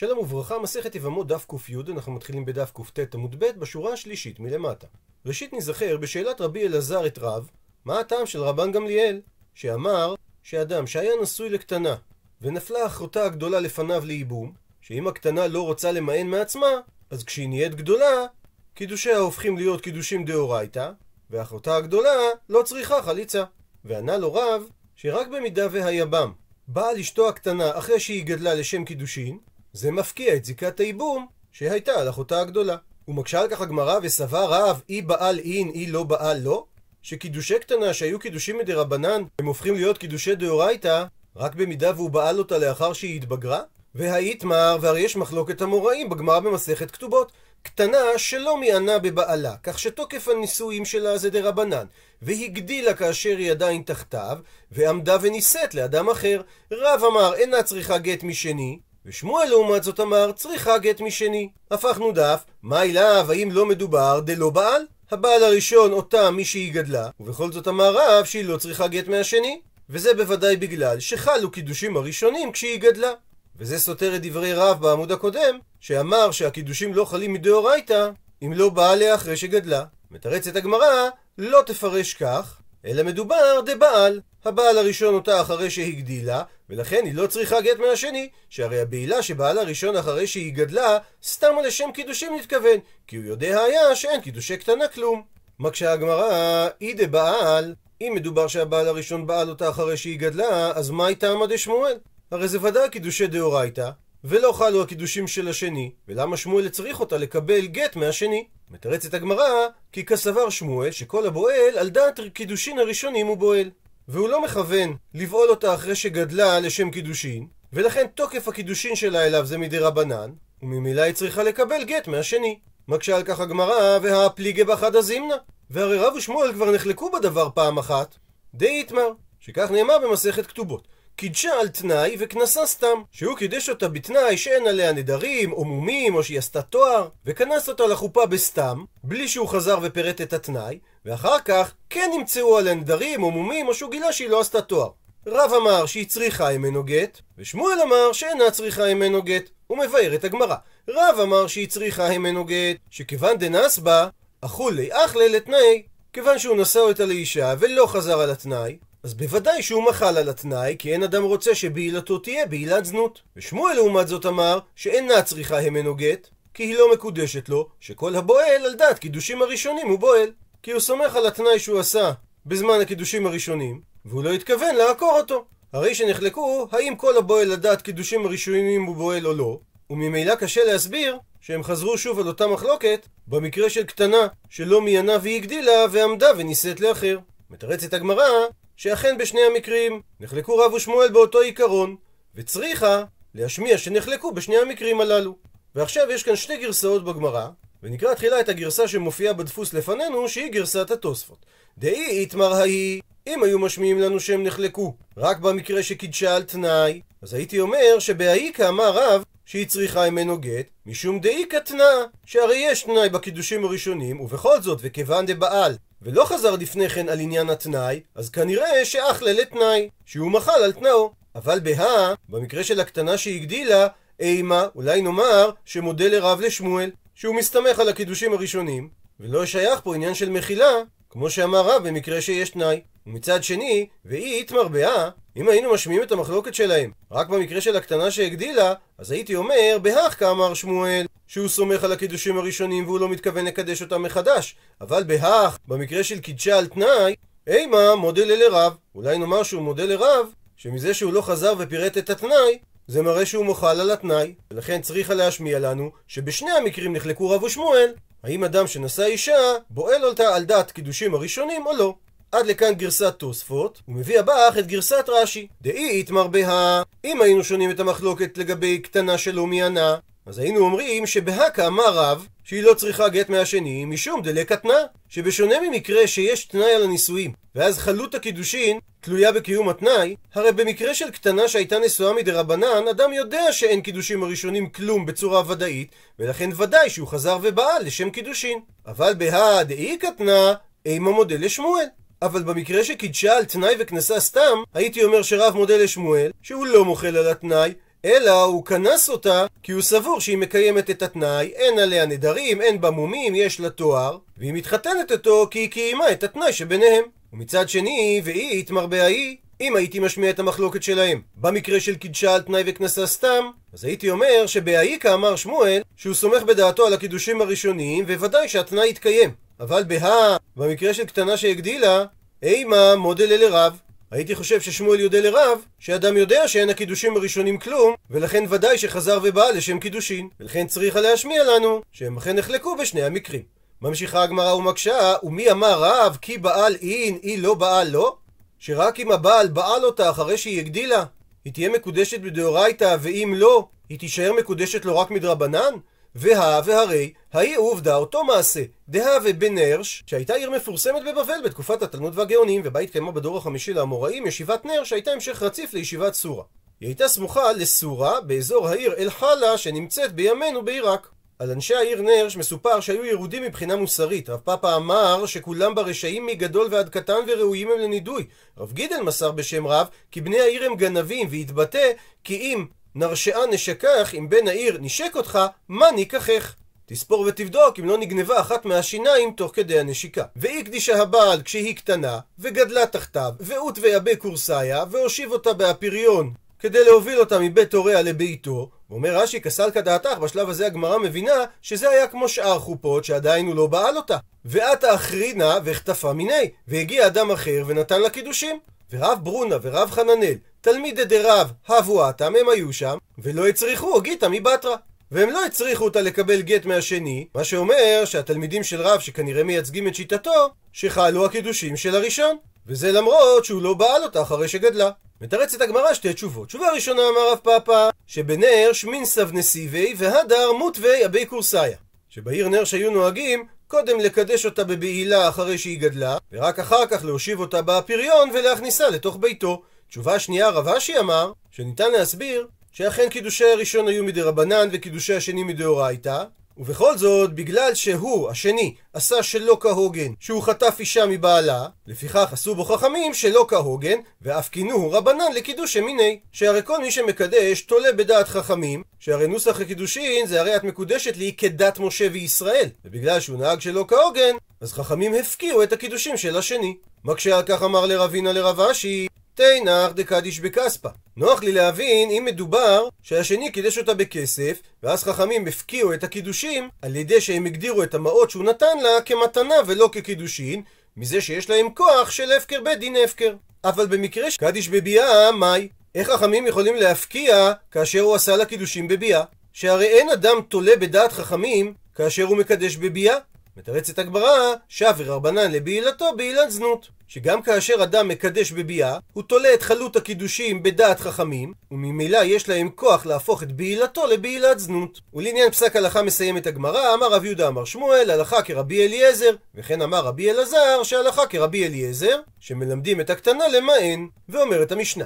שלום וברכה, מסכת יבמות דף קי, אנחנו מתחילים בדף קט עמוד ב', בשורה השלישית מלמטה. ראשית נזכר בשאלת רבי אלעזר את רב, מה הטעם של רבן גמליאל, שאמר שאדם שהיה נשוי לקטנה, ונפלה אחותה הגדולה לפניו לייבום, שאם הקטנה לא רוצה למען מעצמה, אז כשהיא נהיית גדולה, קידושיה הופכים להיות קידושים דאורייתא, ואחותה הגדולה לא צריכה חליצה. וענה לו רב, שרק במידה והיבם באה לאשתו הקטנה אחרי שהיא גדלה לשם קידושין, זה מפקיע את זיקת הייבום שהייתה על אחותה הגדולה. ומקשה על כך הגמרא וסבר רב אי בעל אין אי לא בעל לא? שקידושי קטנה שהיו קידושים מדי רבנן הם הופכים להיות קידושי דאורייתא רק במידה והוא בעל אותה לאחר שהיא התבגרה? והאיתמר, והרי יש מחלוקת המוראים בגמרא במסכת כתובות, קטנה שלא מיענה בבעלה, כך שתוקף הנישואים שלה זה דרבנן, והגדילה כאשר היא עדיין תחתיו, ועמדה ונישאת לאדם אחר. רב אמר אינה צריכה גט משני, ושמואל לעומת זאת אמר צריכה גט משני. הפכנו דף, מה אליו, האם לא מדובר דלא בעל? הבעל הראשון אותה מי שהיא גדלה, ובכל זאת אמר רב שהיא לא צריכה גט מהשני. וזה בוודאי בגלל שחלו קידושים הראשונים כשהיא גדלה. וזה סותר את דברי רב בעמוד הקודם, שאמר שהקידושים לא חלים מדאורייתא, אם לא באה עליה אחרי שגדלה. מתרצת הגמרא, לא תפרש כך, אלא מדובר דבעל. הבעל הראשון אותה אחרי שהגדילה, ולכן היא לא צריכה גט מהשני, שהרי הבעילה שבעל הראשון אחרי שהיא גדלה, סתם לשם קידושים נתכוון, כי הוא יודע היה שאין קידושי קטנה כלום. מקשה הגמרא, אי דבעל, אם מדובר שהבעל הראשון בעל אותה אחרי שהיא גדלה, אז מה הייתה עמדי שמואל? הרי זה ודאי קידושי דאורייתא, ולא חלו הקידושים של השני, ולמה שמואל צריך אותה לקבל גט מהשני? מתרצת הגמרא, כי כסבר שמואל שכל הבועל על דעת קידושין הראשונים הוא בועל. והוא לא מכוון לבעול אותה אחרי שגדלה לשם קידושין, ולכן תוקף הקידושין שלה אליו זה מדי רבנן, וממילא היא צריכה לקבל גט מהשני. מקשה על כך הגמרא, והפליגי בחד הזימנה. והרי רב ושמואל כבר נחלקו בדבר פעם אחת, די יתמר, שכך נאמר במסכת כתובות. קידשה על תנאי וכנסה סתם, שהוא קידש אותה בתנאי שאין עליה נדרים או מומים או שהיא עשתה תואר, וכנס אותה לחופה בסתם, בלי שהוא חזר ופירט את התנאי, ואחר כך כן נמצאו עליה נדרים או מומים או שהוא גילה שהיא לא עשתה תואר. רב אמר שהיא צריכה ממנו גט, ושמואל אמר שאינה צריכה ממנו גט. הוא מבאר את הגמרא. רב אמר שהיא צריכה ממנו גט, שכיוון דנסבה, אחולי אחליה לתנאיה. כיוון שהוא נשא אותה לאישה ולא חזר על התנאי, אז בוודאי שהוא מחל על התנאי, כי אין אדם רוצה שבעילתו תהיה בעילת זנות. ושמואל לעומת זאת אמר שאינה צריכה המנו גט, כי היא לא מקודשת לו, שכל הבועל על דעת קידושים הראשונים הוא בועל. כי הוא סומך על התנאי שהוא עשה בזמן הקידושים הראשונים, והוא לא התכוון לעקור אותו. הרי שנחלקו האם כל הבועל על דעת קידושים הראשונים הוא בועל או לא, וממילא קשה להסביר שהם חזרו שוב על אותה מחלוקת במקרה של קטנה שלא מיינה והיא הגדילה ועמדה ונישאת לאחר. מתרצת הגמרא שאכן בשני המקרים נחלקו רב ושמואל באותו עיקרון, וצריכה להשמיע שנחלקו בשני המקרים הללו. ועכשיו יש כאן שתי גרסאות בגמרא, ונקרא תחילה את הגרסה שמופיעה בדפוס לפנינו, שהיא גרסת התוספות. דאי איתמר ההיא, אם היו משמיעים לנו שהם נחלקו רק במקרה שקידשה על תנאי, אז הייתי אומר שבהאי כאמר רב שהיא צריכה ממנו גט, משום דאי קטנה, שהרי יש תנאי בקידושים הראשונים, ובכל זאת, וכיוון דבעל ולא חזר לפני כן על עניין התנאי, אז כנראה שאחלה לתנאי, שהוא מחל על תנאו. אבל בהא, במקרה של הקטנה שהגדילה, אימה, אולי נאמר, שמודה לרב לשמואל, שהוא מסתמך על הקידושים הראשונים, ולא שייך פה עניין של מחילה, כמו שאמר רב במקרה שיש תנאי. ומצד שני, ואי התמרבעה, אם היינו משמיעים את המחלוקת שלהם רק במקרה של הקטנה שהגדילה, אז הייתי אומר, בהך כאמר שמואל, שהוא סומך על הקידושים הראשונים והוא לא מתכוון לקדש אותם מחדש. אבל בהך, במקרה של קידשה על תנאי, אימה מודה לרב. אולי נאמר שהוא מודה לרב, שמזה שהוא לא חזר ופירט את התנאי, זה מראה שהוא מוחל על התנאי, ולכן צריכה להשמיע לנו שבשני המקרים נחלקו רב ושמואל, האם אדם שנשא אישה, בועל אותה על דעת קידושים הראשונים או לא. עד לכאן גרסת תוספות, ומביא הבאח את גרסת רש"י. דאי איתמר בה, אם היינו שונים את המחלוקת לגבי קטנה שלא מיענה, אז היינו אומרים שבהכה אמר רב שהיא לא צריכה גט מהשני משום דלה קטנה שבשונה ממקרה שיש תנאי על הנישואים. ואז חלות הקידושין תלויה בקיום התנאי הרי במקרה של קטנה שהייתה נשואה מדי רבנן אדם יודע שאין קידושים הראשונים כלום בצורה ודאית ולכן ודאי שהוא חזר ובעל לשם קידושין. אבל בהא דאי קטנה אימה מודה לשמואל. אבל במקרה שקידשה על תנאי וכנסה סתם, הייתי אומר שרב מודה לשמואל, שהוא לא מוחל על התנאי, אלא הוא כנס אותה כי הוא סבור שהיא מקיימת את התנאי, אין עליה נדרים, אין בה מומים, יש לה תואר, והיא מתחתנת איתו כי היא קיימה את התנאי שביניהם. ומצד שני, והיא התמרבה ההיא, אם הייתי משמיע את המחלוקת שלהם במקרה של קידשה על תנאי וכנסה סתם, אז הייתי אומר שבהאיכא אמר שמואל שהוא סומך בדעתו על הקידושים הראשונים, וודאי שהתנאי יתקיים. אבל בהא, במקרה של קטנה שהגדילה, אימה מודל אל רב. הייתי חושב ששמואל יודע לרב, שאדם יודע שאין הקידושים הראשונים כלום, ולכן ודאי שחזר ובא לשם קידושין. ולכן צריכה להשמיע לנו שהם אכן נחלקו בשני המקרים. ממשיכה הגמרא ומקשה, ומי אמר רב כי בעל אין, אי לא בעל לא? שרק אם הבעל בעל אותה אחרי שהיא הגדילה, היא תהיה מקודשת בדאורייתא, ואם לא, היא תישאר מקודשת לו רק מדרבנן? והא והרי, ההיא עובדה אותו מעשה, דהא ובנרש, שהייתה עיר מפורסמת בבבל בתקופת התלמוד והגאונים, ובה התקיימה בדור החמישי לאמוראים ישיבת נר שהייתה המשך רציף לישיבת סורה. היא הייתה סמוכה לסורה באזור העיר אל-חלה שנמצאת בימינו בעיראק. על אנשי העיר נרש מסופר שהיו ירודים מבחינה מוסרית. רב פאפה אמר שכולם בה רשעים מגדול ועד קטן וראויים הם לנידוי. רב גידל מסר בשם רב כי בני העיר הם גנבים, והתבטא כי אם נרשעה נשכך, אם בן העיר נשק אותך, מה ניקחך? תספור ותבדוק אם לא נגנבה אחת מהשיניים תוך כדי הנשיקה. והיא קדישה הבעל כשהיא קטנה, וגדלה תחתיו, ואות ויבא קורסאיה, והושיב אותה באפיריון, כדי להוביל אותה מבית הוריה לביתו, ואומר רש"י, כסלקא דעתך, בשלב הזה הגמרא מבינה שזה היה כמו שאר חופות שעדיין הוא לא בעל אותה. ועתה אחרינה והחטפה מיני, והגיע אדם אחר ונתן לה קידושים. ורב ברונה ורב חננאל, תלמידי דרב, הבו עתם, הם היו שם, ולא הצריכו גיתא מבטרה. והם לא הצריכו אותה לקבל גט מהשני, מה שאומר שהתלמידים של רב שכנראה מייצגים את שיטתו, שחלו הקידושים של הראשון. וזה למרות שהוא לא בעל אותה אחרי שגדלה. מתרצת הגמרא שתי תשובות. תשובה ראשונה אמר רב פאפא, שבנר שמין סב נסיבי והדר מוטווי אבי קורסאיה. שבעיר נר שהיו נוהגים קודם לקדש אותה בבעילה אחרי שהיא גדלה, ורק אחר כך להושיב אותה באפיריון ולהכניסה לתוך ביתו. תשובה שנייה רב אשי אמר, שניתן להסביר שאכן קידושי הראשון היו מדי רבנן וקידושי השני מדאורייתא, ובכל זאת, בגלל שהוא, השני, עשה שלא כהוגן, שהוא חטף אישה מבעלה, לפיכך עשו בו חכמים שלא כהוגן, ואף כינוהו רבנן לקידוש המיני. שהרי כל מי שמקדש תולה בדעת חכמים, שהרי נוסח הקידושין זה הרי את מקודשת לי כדת משה וישראל, ובגלל שהוא נהג שלא כהוגן, אז חכמים הפקיעו את הקידושים של השני. מקשה על כך אמר לרבינה לרב אשי, תנח דקדיש בכספא. נוח לי להבין אם מדובר שהשני קידש אותה בכסף, ואז חכמים הפקיעו את הקידושים על ידי שהם הגדירו את המעות שהוא נתן לה כמתנה ולא כקידושין, מזה שיש להם כוח של הפקר בית דין הפקר. אבל במקרה שקדיש בביאה, מאי? איך חכמים יכולים להפקיע כאשר הוא עשה לה קידושים בביאה? שהרי אין אדם תולה בדעת חכמים כאשר הוא מקדש בביאה. מתרצת הגמרא, שבר רבנן לבעילתו בעילת זנות. שגם כאשר אדם מקדש בביאה, הוא תולה את חלות הקידושים בדעת חכמים, וממילא יש להם כוח להפוך את בעילתו לבעילת זנות. ולעניין פסק הלכה מסיים את הגמרא, אמר רב יהודה אמר שמואל, הלכה כרבי אליעזר, וכן אמר רבי אלעזר, שהלכה כרבי אליעזר, שמלמדים את הקטנה למען, ואומרת המשנה.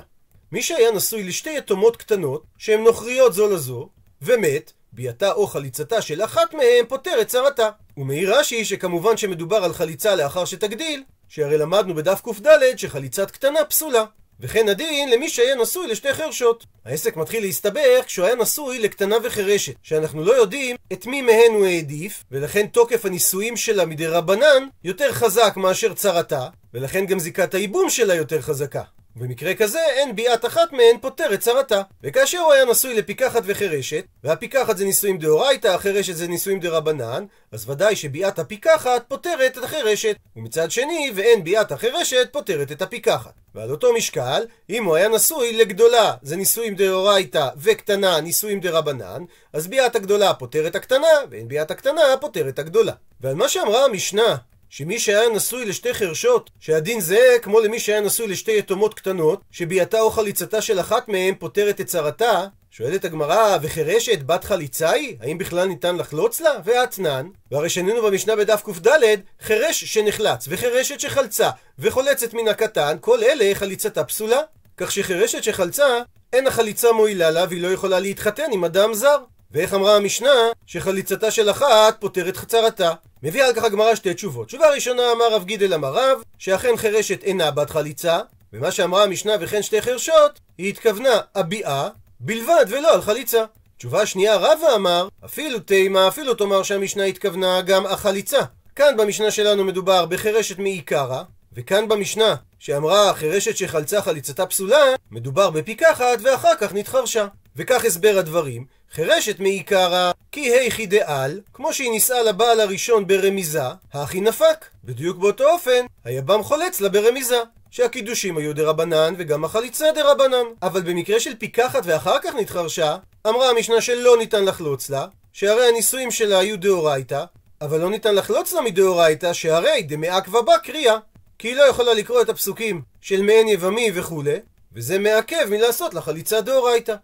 מי שהיה נשוי לשתי יתומות קטנות, שהן נוכריות זו לזו, ומת, ביאתה או חליצתה של אחת מהן פותר את צרתה. ומעיר רש"י שכמובן שמדובר על חליצה לאחר שתגדיל, שהרי למדנו בדף קד שחליצת קטנה פסולה. וכן הדין למי שהיה נשוי לשתי חרשות. העסק מתחיל להסתבך כשהוא היה נשוי לקטנה וחירשת, שאנחנו לא יודעים את מי מהן הוא העדיף, ולכן תוקף הנישואים שלה מדי רבנן יותר חזק מאשר צרתה, ולכן גם זיקת הייבום שלה יותר חזקה. במקרה כזה אין ביאת אחת מהן פותרת צרתה. וכאשר הוא היה נשוי לפיקחת וחירשת, והפיקחת זה נישואים דאורייתא, החירשת זה נישואים דרבנן, אז ודאי שביאת הפיקחת פותרת את החירשת. ומצד שני, ואין ביאת החירשת פותרת את הפיקחת. ועל אותו משקל, אם הוא היה נשוי לגדולה, זה נישואים דאורייתא, וקטנה, נישואים דרבנן, אז ביאת הגדולה פותרת הקטנה, ואין ביאת הקטנה פותרת הגדולה. ועל מה שאמרה המשנה, שמי שהיה נשוי לשתי חרשות, שהדין זהה כמו למי שהיה נשוי לשתי יתומות קטנות, שביאתה או חליצתה של אחת מהן פותרת את צרתה, שואלת הגמרא, וחירשת בת חליצה היא? האם בכלל ניתן לחלוץ לה? ואתנן. והרי שנינו במשנה בדף קד, חירש שנחלץ, וחירשת שחלצה, וחולצת מן הקטן, כל אלה חליצתה פסולה. כך שחירשת שחלצה, אין החליצה מועילה לה והיא לא יכולה להתחתן עם אדם זר. ואיך אמרה המשנה שחליצתה של אחת פותרת חצרתה. מביאה על כך הגמרא שתי תשובות. תשובה ראשונה אמר רב גידל אמר רב, שאכן חירשת אינה בת חליצה, ומה שאמרה המשנה וכן שתי חרשות, היא התכוונה הביאה, בלבד ולא על חליצה. תשובה שנייה רבא אמר, אפילו תימה, אפילו תאמר שהמשנה התכוונה גם החליצה. כאן במשנה שלנו מדובר בחירשת מעיקרא, וכאן במשנה שאמרה חירשת שחלצה חליצתה פסולה, מדובר בפיקחת ואחר כך נתחרשה. וכך הסבר הדברים, חירשת מעיקרא כי היכי דעל, כמו שהיא נישאה לבעל הראשון ברמיזה, הכי נפק. בדיוק באותו אופן, היבם חולץ לה ברמיזה. שהקידושים היו דרבנן וגם החליצה דרבנן. אבל במקרה של פיקחת ואחר כך נתחרשה, אמרה המשנה שלא ניתן לחלוץ לה, שהרי הנישואים שלה היו דאורייתא, אבל לא ניתן לחלוץ לה מדאורייתא, שהרי דמעכבה בה קריאה. כי היא לא יכולה לקרוא את הפסוקים של מעין יבמי וכולי, וזה מעכב מלעשות לה חליצה דאורייתא.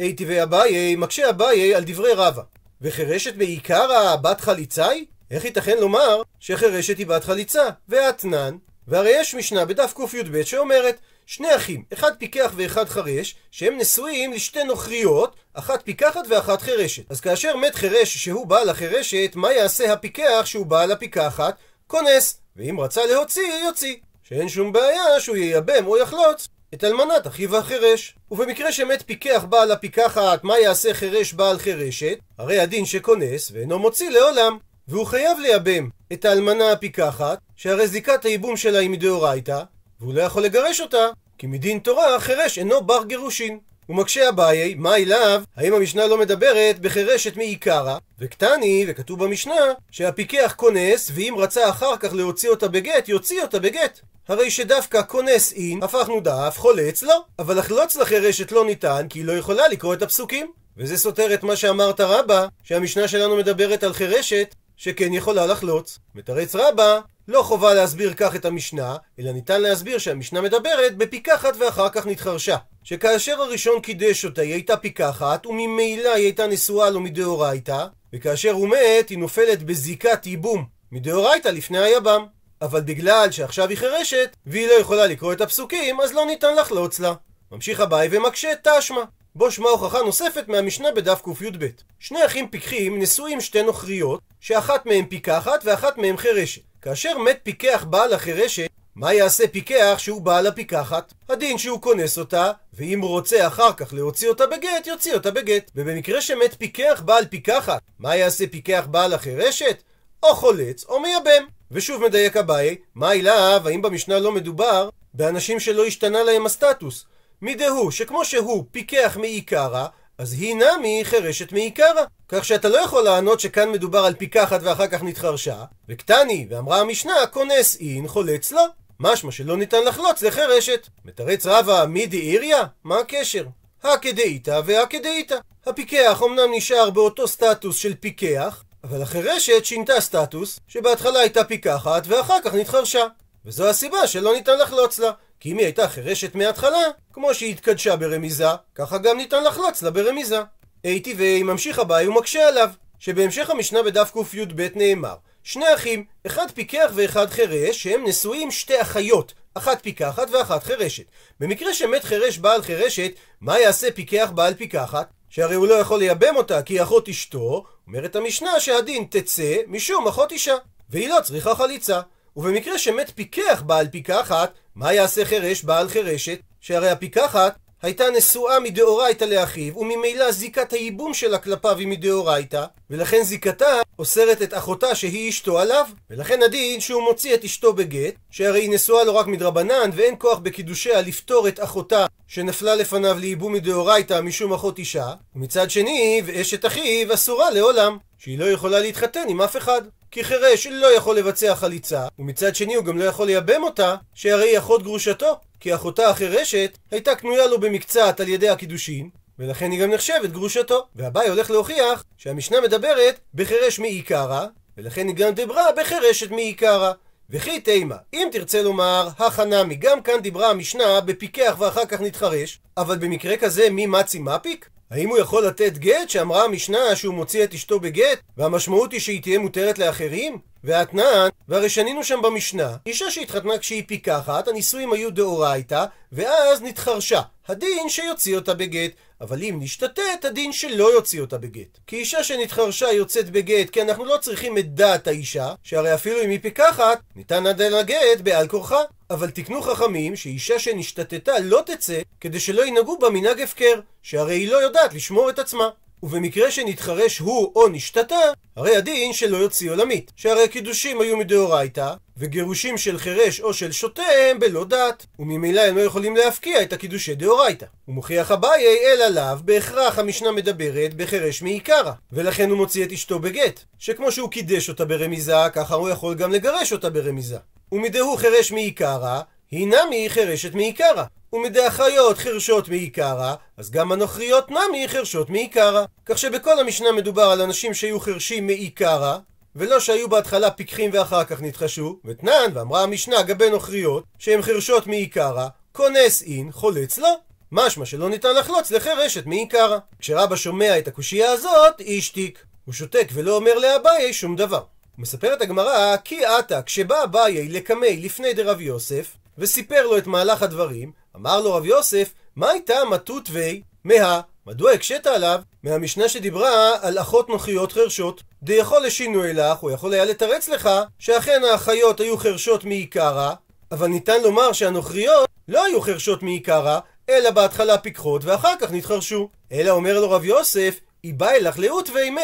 היטיבי אביי, מקשה אביי על דברי רבא. וחירשת בעיקרא בת חליצה היא? איך ייתכן לומר שחירשת היא בת חליצה? ואתנן, והרי יש משנה בדף קי"ב שאומרת שני אחים, אחד פיקח ואחד חרש, שהם נשואים לשתי נוכריות, אחת פיקחת ואחת חרשת. אז כאשר מת חרש שהוא בעל החרשת, מה יעשה הפיקח שהוא בעל הפיקחת? כונס, ואם רצה להוציא, יוציא. שאין שום בעיה שהוא ייבם או יחלוץ את אלמנת אחיו החירש. ובמקרה שמת פיקח בעל הפיקחת, מה יעשה חירש בעל חירשת? הרי הדין שכונס ואינו מוציא לעולם. והוא חייב לייבם את האלמנה הפיקחת, שהרי זיקת הייבום שלה היא מדאורייתא, והוא לא יכול לגרש אותה, כי מדין תורה חירש אינו בר גירושין. הוא מקשה אביי, מה אליו? האם המשנה לא מדברת בחירשת מעיקרא? וקטני, וכתוב במשנה, שהפיקח כונס, ואם רצה אחר כך להוציא אותה בגט, יוציא אותה בגט. הרי שדווקא כונס אין, הפכנו דף, חולץ לא. אבל לחלוץ לחירשת לא ניתן, כי היא לא יכולה לקרוא את הפסוקים. וזה סותר את מה שאמרת רבה, שהמשנה שלנו מדברת על חירשת, שכן יכולה לחלוץ. מתרץ רבה, לא חובה להסביר כך את המשנה, אלא ניתן להסביר שהמשנה מדברת בפיקחת ואחר כך נתחרשה. שכאשר הראשון קידש אותה היא הייתה פיקחת, וממילא היא הייתה נשואה לו מדאורייתא, וכאשר הוא מת היא נופלת בזיקת ייבום מדאורייתא לפני היבם. אבל בגלל שעכשיו היא חירשת, והיא לא יכולה לקרוא את הפסוקים, אז לא ניתן לחלוץ לה. ממשיך הבאי ומקשה תשמע. בו שמע הוכחה נוספת מהמשנה בדף קי"ב. שני אחים פיקחים נשואים שתי נוכריות, שאחת מהן פיקחת ואחת מהן חירשת. כאשר מת פיקח בעל החירשת, מה יעשה פיקח שהוא בעל הפיקחת? הדין שהוא כונס אותה, ואם רוצה אחר כך להוציא אותה בגט, יוציא אותה בגט. ובמקרה שמת פיקח בעל פיקחת, מה יעשה פיקח בעל החירשת? או חולץ או מייבם. ושוב מדייק אביי, מה אליו, האם במשנה לא מדובר באנשים שלא השתנה להם הסטטוס? מי דהוא, שכמו שהוא פיקח מעיקרא, אז היא נמי חירשת מעיקרא. כך שאתה לא יכול לענות שכאן מדובר על פיקחת ואחר כך נתחרשה, וקטני, ואמרה המשנה, כונס אין, חולץ לא. משמע שלא ניתן לחלוץ לחירשת. מתרץ רבא, מי דאיריה? מה הקשר? הכדאיתא והכדאיתא. הפיקח אמנם נשאר באותו סטטוס של פיקח, אבל החירשת שינתה סטטוס, שבהתחלה הייתה פיקחת ואחר כך נתחרשה. וזו הסיבה שלא ניתן לחלוץ לה. כי אם היא הייתה חירשת מההתחלה, כמו שהיא התקדשה ברמיזה, ככה גם ניתן לחלוץ לה ברמיזה. הייתי והיא ממשיך הבא ומקשה עליו, שבהמשך המשנה בדף קי"ב נאמר שני אחים, אחד פיקח ואחד חירש, שהם נשואים שתי אחיות, אחת פיקחת ואחת חירשת. במקרה שמת חירש בעל חירשת, מה יעשה פיקח בעל פיקחת? שהרי הוא לא יכול לייבם אותה כי אחות אשתו, אומרת המשנה שהדין תצא משום אחות אישה, והיא לא צריכה חליצה. ובמקרה שמת פיקח בעל פיקחת, מה יעשה חירש בעל חירשת? שהרי הפיקחת הייתה נשואה מדאורייתא לאחיו, וממילא זיקת הייבום שלה כלפיו היא מדאורייתא, ולכן זיקתה אוסרת את אחותה שהיא אשתו עליו, ולכן הדין שהוא מוציא את אשתו בגט, שהרי היא נשואה לו רק מדרבנן, ואין כוח בקידושיה לפטור את אחותה שנפלה לפניו לייבום מדאורייתא משום אחות אישה, ומצד שני, ואשת אחיו אסורה לעולם, שהיא לא יכולה להתחתן עם אף אחד. כי חירש לא יכול לבצע חליצה, ומצד שני הוא גם לא יכול לייבם אותה, שהרי היא אחות גרושתו. כי אחותה החירשת הייתה קנויה לו במקצת על ידי הקידושין, ולכן היא גם נחשבת גרושתו. והבאי הולך להוכיח שהמשנה מדברת בחירש מעיקרא, ולכן היא גם דיברה בחירשת מעיקרא. וכי תימה, אם תרצה לומר, החנמי, גם כאן דיברה המשנה בפיקח ואחר כך נתחרש, אבל במקרה כזה מי מצי מפיק? האם הוא יכול לתת גט שאמרה המשנה שהוא מוציא את אשתו בגט, והמשמעות היא שהיא תהיה מותרת לאחרים? ואתנן, והרי שנינו שם במשנה, אישה שהתחתנה כשהיא פיקחת, הנישואים היו דאורייתא, ואז נתחרשה. הדין שיוציא אותה בגט, אבל אם נשתתת, הדין שלא יוציא אותה בגט. כי אישה שנתחרשה יוצאת בגט, כי אנחנו לא צריכים את דעת האישה, שהרי אפילו אם היא פיקחת, ניתן עדיין הגט בעל כורחה. אבל תקנו חכמים שאישה שנשתתתה לא תצא, כדי שלא ינהגו בה מנהג הפקר, שהרי היא לא יודעת לשמור את עצמה. ובמקרה שנתחרש הוא או נשתתה, הרי הדין שלא יוציא עולמית, שהרי קידושים היו מדאורייתא, וגירושים של חירש או של שוטה הם בלא דת, וממילא הם לא יכולים להפקיע את הקידושי דאורייתא. ומוכיח אביי אלא לאו, בהכרח המשנה מדברת בחירש מעיקרא, ולכן הוא מוציא את אשתו בגט, שכמו שהוא קידש אותה ברמיזה, ככה הוא יכול גם לגרש אותה ברמיזה. ומדהו חירש מעיקרא, הנמי חירשת מעיקרא. ומדאחיות חרשות מעיקרא, אז גם הנוכריות נמי חרשות מעיקרא. כך שבכל המשנה מדובר על אנשים שהיו חרשים מעיקרא, ולא שהיו בהתחלה פיקחים ואחר כך נתחשו, ותנן, ואמרה המשנה גבי נוכריות, שהם חרשות מעיקרא, כונס אין, חולץ לא. משמע שלא ניתן לחלוץ לחרשת מעיקרא. כשרבא שומע את הקושייה הזאת, השתיק. הוא שותק ולא אומר לאביי שום דבר. מספרת הגמרא, כי עתה, כשבא אביי לקמי לפני דרב יוסף, וסיפר לו את מהלך הדברים, אמר לו רב יוסף, מה הייתה מתות וי מה? מדוע הקשית עליו? מהמשנה שדיברה על אחות נוחיות חרשות. דיכול לשינוי לך, הוא יכול היה לתרץ לך, שאכן האחיות היו חרשות מעיקרא, אבל ניתן לומר שהנוכריות לא היו חרשות מעיקרא, אלא בהתחלה פיקחות ואחר כך נתחרשו. אלא אומר לו רב יוסף, היא באה לך לאות וימי,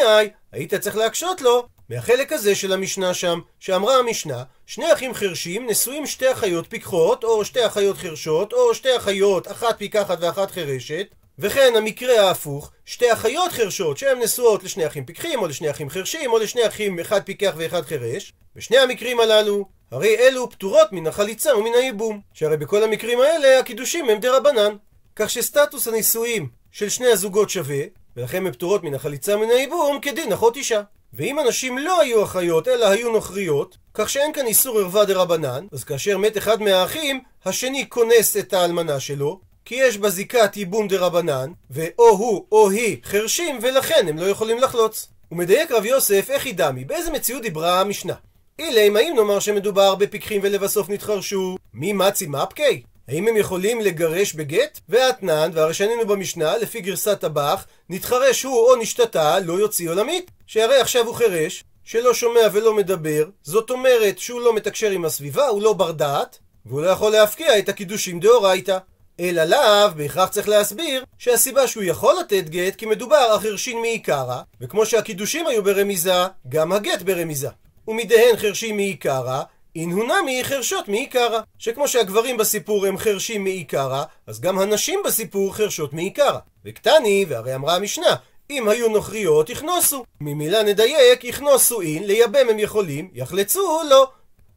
היית צריך להקשות לו, מהחלק הזה של המשנה שם, שאמרה המשנה, שני אחים חרשים נשואים שתי אחיות פיקחות, או שתי אחיות חרשות, או שתי אחיות, אחת פיקחת ואחת חרשת, וכן המקרה ההפוך, שתי אחיות חרשות שהן נשואות לשני אחים פיקחים, או לשני אחים חרשים, או לשני אחים אחד פיקח ואחד חרש, בשני המקרים הללו, הרי אלו פטורות מן החליצה ומן הייבום, שהרי בכל המקרים האלה הקידושים הם דה רבנן. כך שסטטוס הנישואים של שני הזוגות שווה, ולכן הן פטורות מן החליצה ומן הייבום כדין אחות אישה. ואם הנשים לא היו אחיות, אלא היו נוכריות, כך שאין כאן איסור ערווה דה רבנן, אז כאשר מת אחד מהאחים, השני כונס את האלמנה שלו, כי יש בה זיקת ייבום רבנן, ואו הוא או היא חרשים, ולכן הם לא יכולים לחלוץ. הוא מדייק רב יוסף איך היא דמי, באיזה מציאות דיברה המשנה. אילם, האם נאמר שמדובר בפיקחים ולבסוף נתחרשו? מי מצי מפקי? האם הם יכולים לגרש בגט? ואתנן, והרי שנינו במשנה, לפי גרסת טבח, נתחרש הוא או נשתתה, לא יוציא עולמית. שהרי עכשיו הוא חירש, שלא שומע ולא מדבר, זאת אומרת שהוא לא מתקשר עם הסביבה, הוא לא בר דעת, והוא לא יכול להפקיע את הקידושים דאורייתא. אלא לאו, בהכרח צריך להסביר, שהסיבה שהוא יכול לתת גט, כי מדובר על חרשין מעיקרא, וכמו שהקידושים היו ברמיזה, גם הגט ברמיזה. ומדהן חרשים מעיקרא, אינהונמי חרשות מעיקרא. שכמו שהגברים בסיפור הם חרשים מעיקרא, אז גם הנשים בסיפור חרשות מעיקרא. וקטני, והרי אמרה המשנה, אם היו נוכריות, יכנוסו. ממילה נדייק, יכנוסו אין, לייבם הם יכולים, יחלצו לא.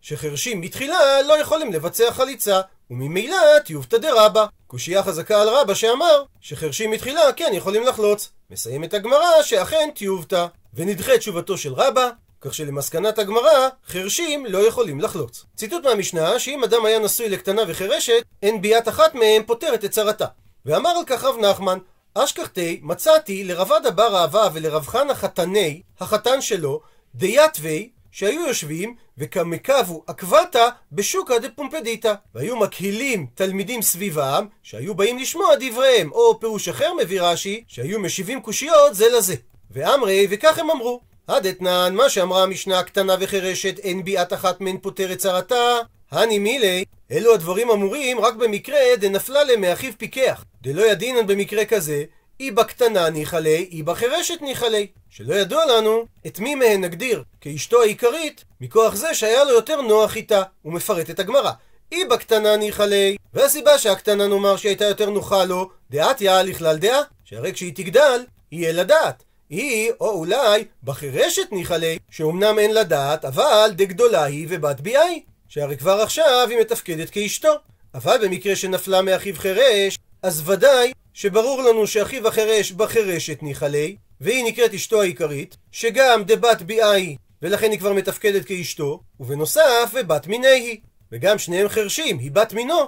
שחרשים בתחילה לא יכולים לבצע חליצה, וממילא טיובתא דרבא. קושייה חזקה על רבא שאמר שחרשים מתחילה כן יכולים לחלוץ. מסיימת הגמרא שאכן טיובתא. ונדחה תשובתו של רבא, כך שלמסקנת הגמרא, חרשים לא יכולים לחלוץ. ציטוט מהמשנה, שאם אדם היה נשוי לקטנה וחירשת, אין ביאת אחת מהם פותרת את צרתה. ואמר על כך רב נחמן, אשכחתי מצאתי לרבד אבר אהבה ולרב חנה חתני, החתן שלו, דייתווי, שהיו יושבים וקמקבו עקבתא בשוקא דפומפדיתא. והיו מקהילים תלמידים סביבם שהיו באים לשמוע דבריהם. או פירוש אחר מביא רש"י שהיו משיבים קושיות זה לזה. ואמרי וכך הם אמרו עד אתנן מה שאמרה המשנה הקטנה וחירשת אין ביאת אחת מהן פותרת צרתה הני מילי אלו הדברים אמורים רק במקרה דנפלה להם מאחיו פיקח דלא ידינן במקרה כזה אי בקטנה ניחא ליה, אי בחירשת ניחא ליה. שלא ידוע לנו את מי מהן נגדיר כאשתו העיקרית, מכוח זה שהיה לו יותר נוח איתה. הוא מפרט את הגמרא. אי בקטנה ניחא ליה, והסיבה שהקטנה נאמר שהייתה יותר נוחה לו, דעתיה לכלל דעה, שהרי כשהיא תגדל, יהיה לדעת. היא, או אולי, בחירשת ניחא ליה, שאומנם אין לדעת, אבל דגדולה היא ובת ביאה היא. שהרי כבר עכשיו היא מתפקדת כאשתו. אבל במקרה שנפלה מאחיו חירש, אז ודאי שברור לנו שאחיו החירש בחירשת ניחא ליה, והיא נקראת אשתו העיקרית, שגם דבת ביאה היא, ולכן היא כבר מתפקדת כאשתו, ובנוסף, ובת מיני היא. וגם שניהם חרשים, היא בת מינו,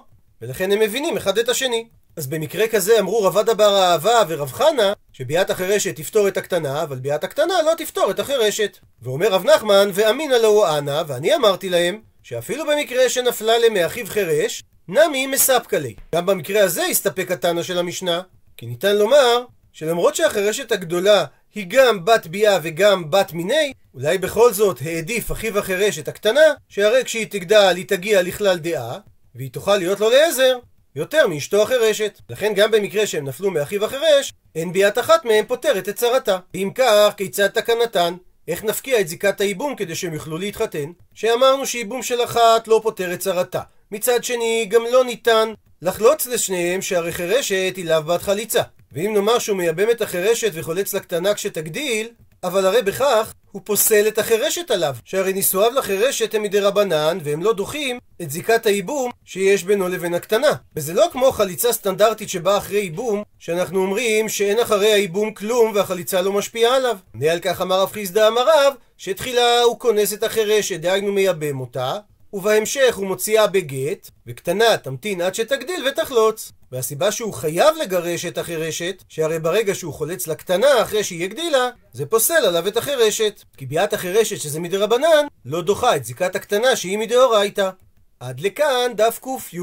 ולכן הם מבינים אחד את השני. אז במקרה כזה אמרו רבד אבר אהבה ורב חנה, שביאת החירשת תפתור את הקטנה, אבל ביאת הקטנה לא תפתור את החירשת. ואומר רב נחמן, ואמינא לו אנא, ואני אמרתי להם, שאפילו במקרה שנפלה למאחיו חירש, נמי מספקא לי. גם במקרה הזה הסתפק התנא של המשנה, כי ניתן לומר שלמרות שהחירשת הגדולה היא גם בת ביאה וגם בת מיני, אולי בכל זאת העדיף אחיו החירשת הקטנה, שהרי כשהיא תגדל היא תגיע לכלל דעה, והיא תוכל להיות לו לעזר יותר מאשתו החירשת. לכן גם במקרה שהם נפלו מאחיו החירש, אין ביאת אחת מהם פותרת את צרתה. אם כך, כיצד תקנתן? איך נפקיע את זיקת הייבום כדי שהם יוכלו להתחתן? שאמרנו שייבום של אחת לא פותר את צרתה. מצד שני, גם לא ניתן לחלוץ לשניהם שהרי חירשת היא לאו בת חליצה. ואם נאמר שהוא מייבם את החירשת וחולץ לקטנה כשתגדיל, אבל הרי בכך הוא פוסל את החירשת עליו, שהרי נישואיו לחירשת הם מדי רבנן, והם לא דוחים את זיקת הייבום שיש בינו לבין הקטנה. וזה לא כמו חליצה סטנדרטית שבאה אחרי ייבום, שאנחנו אומרים שאין אחרי הייבום כלום והחליצה לא משפיעה עליו. עונה על כך אמר רב חיסדא אמר רב, שתחילה הוא כונס את החירשת, דהיינו מייבם אותה, ובהמשך הוא מוציאה בגט, וקטנה תמתין עד שתגדיל ותחלוץ. והסיבה שהוא חייב לגרש את החירשת, שהרי ברגע שהוא חולץ לקטנה אחרי שהיא הגדילה, זה פוסל עליו את החירשת. כי ביאת החירשת שזה מדרבנן, לא דוחה את זיקת הקטנה שהיא מדאורייתא. עד לכאן דף ק"י.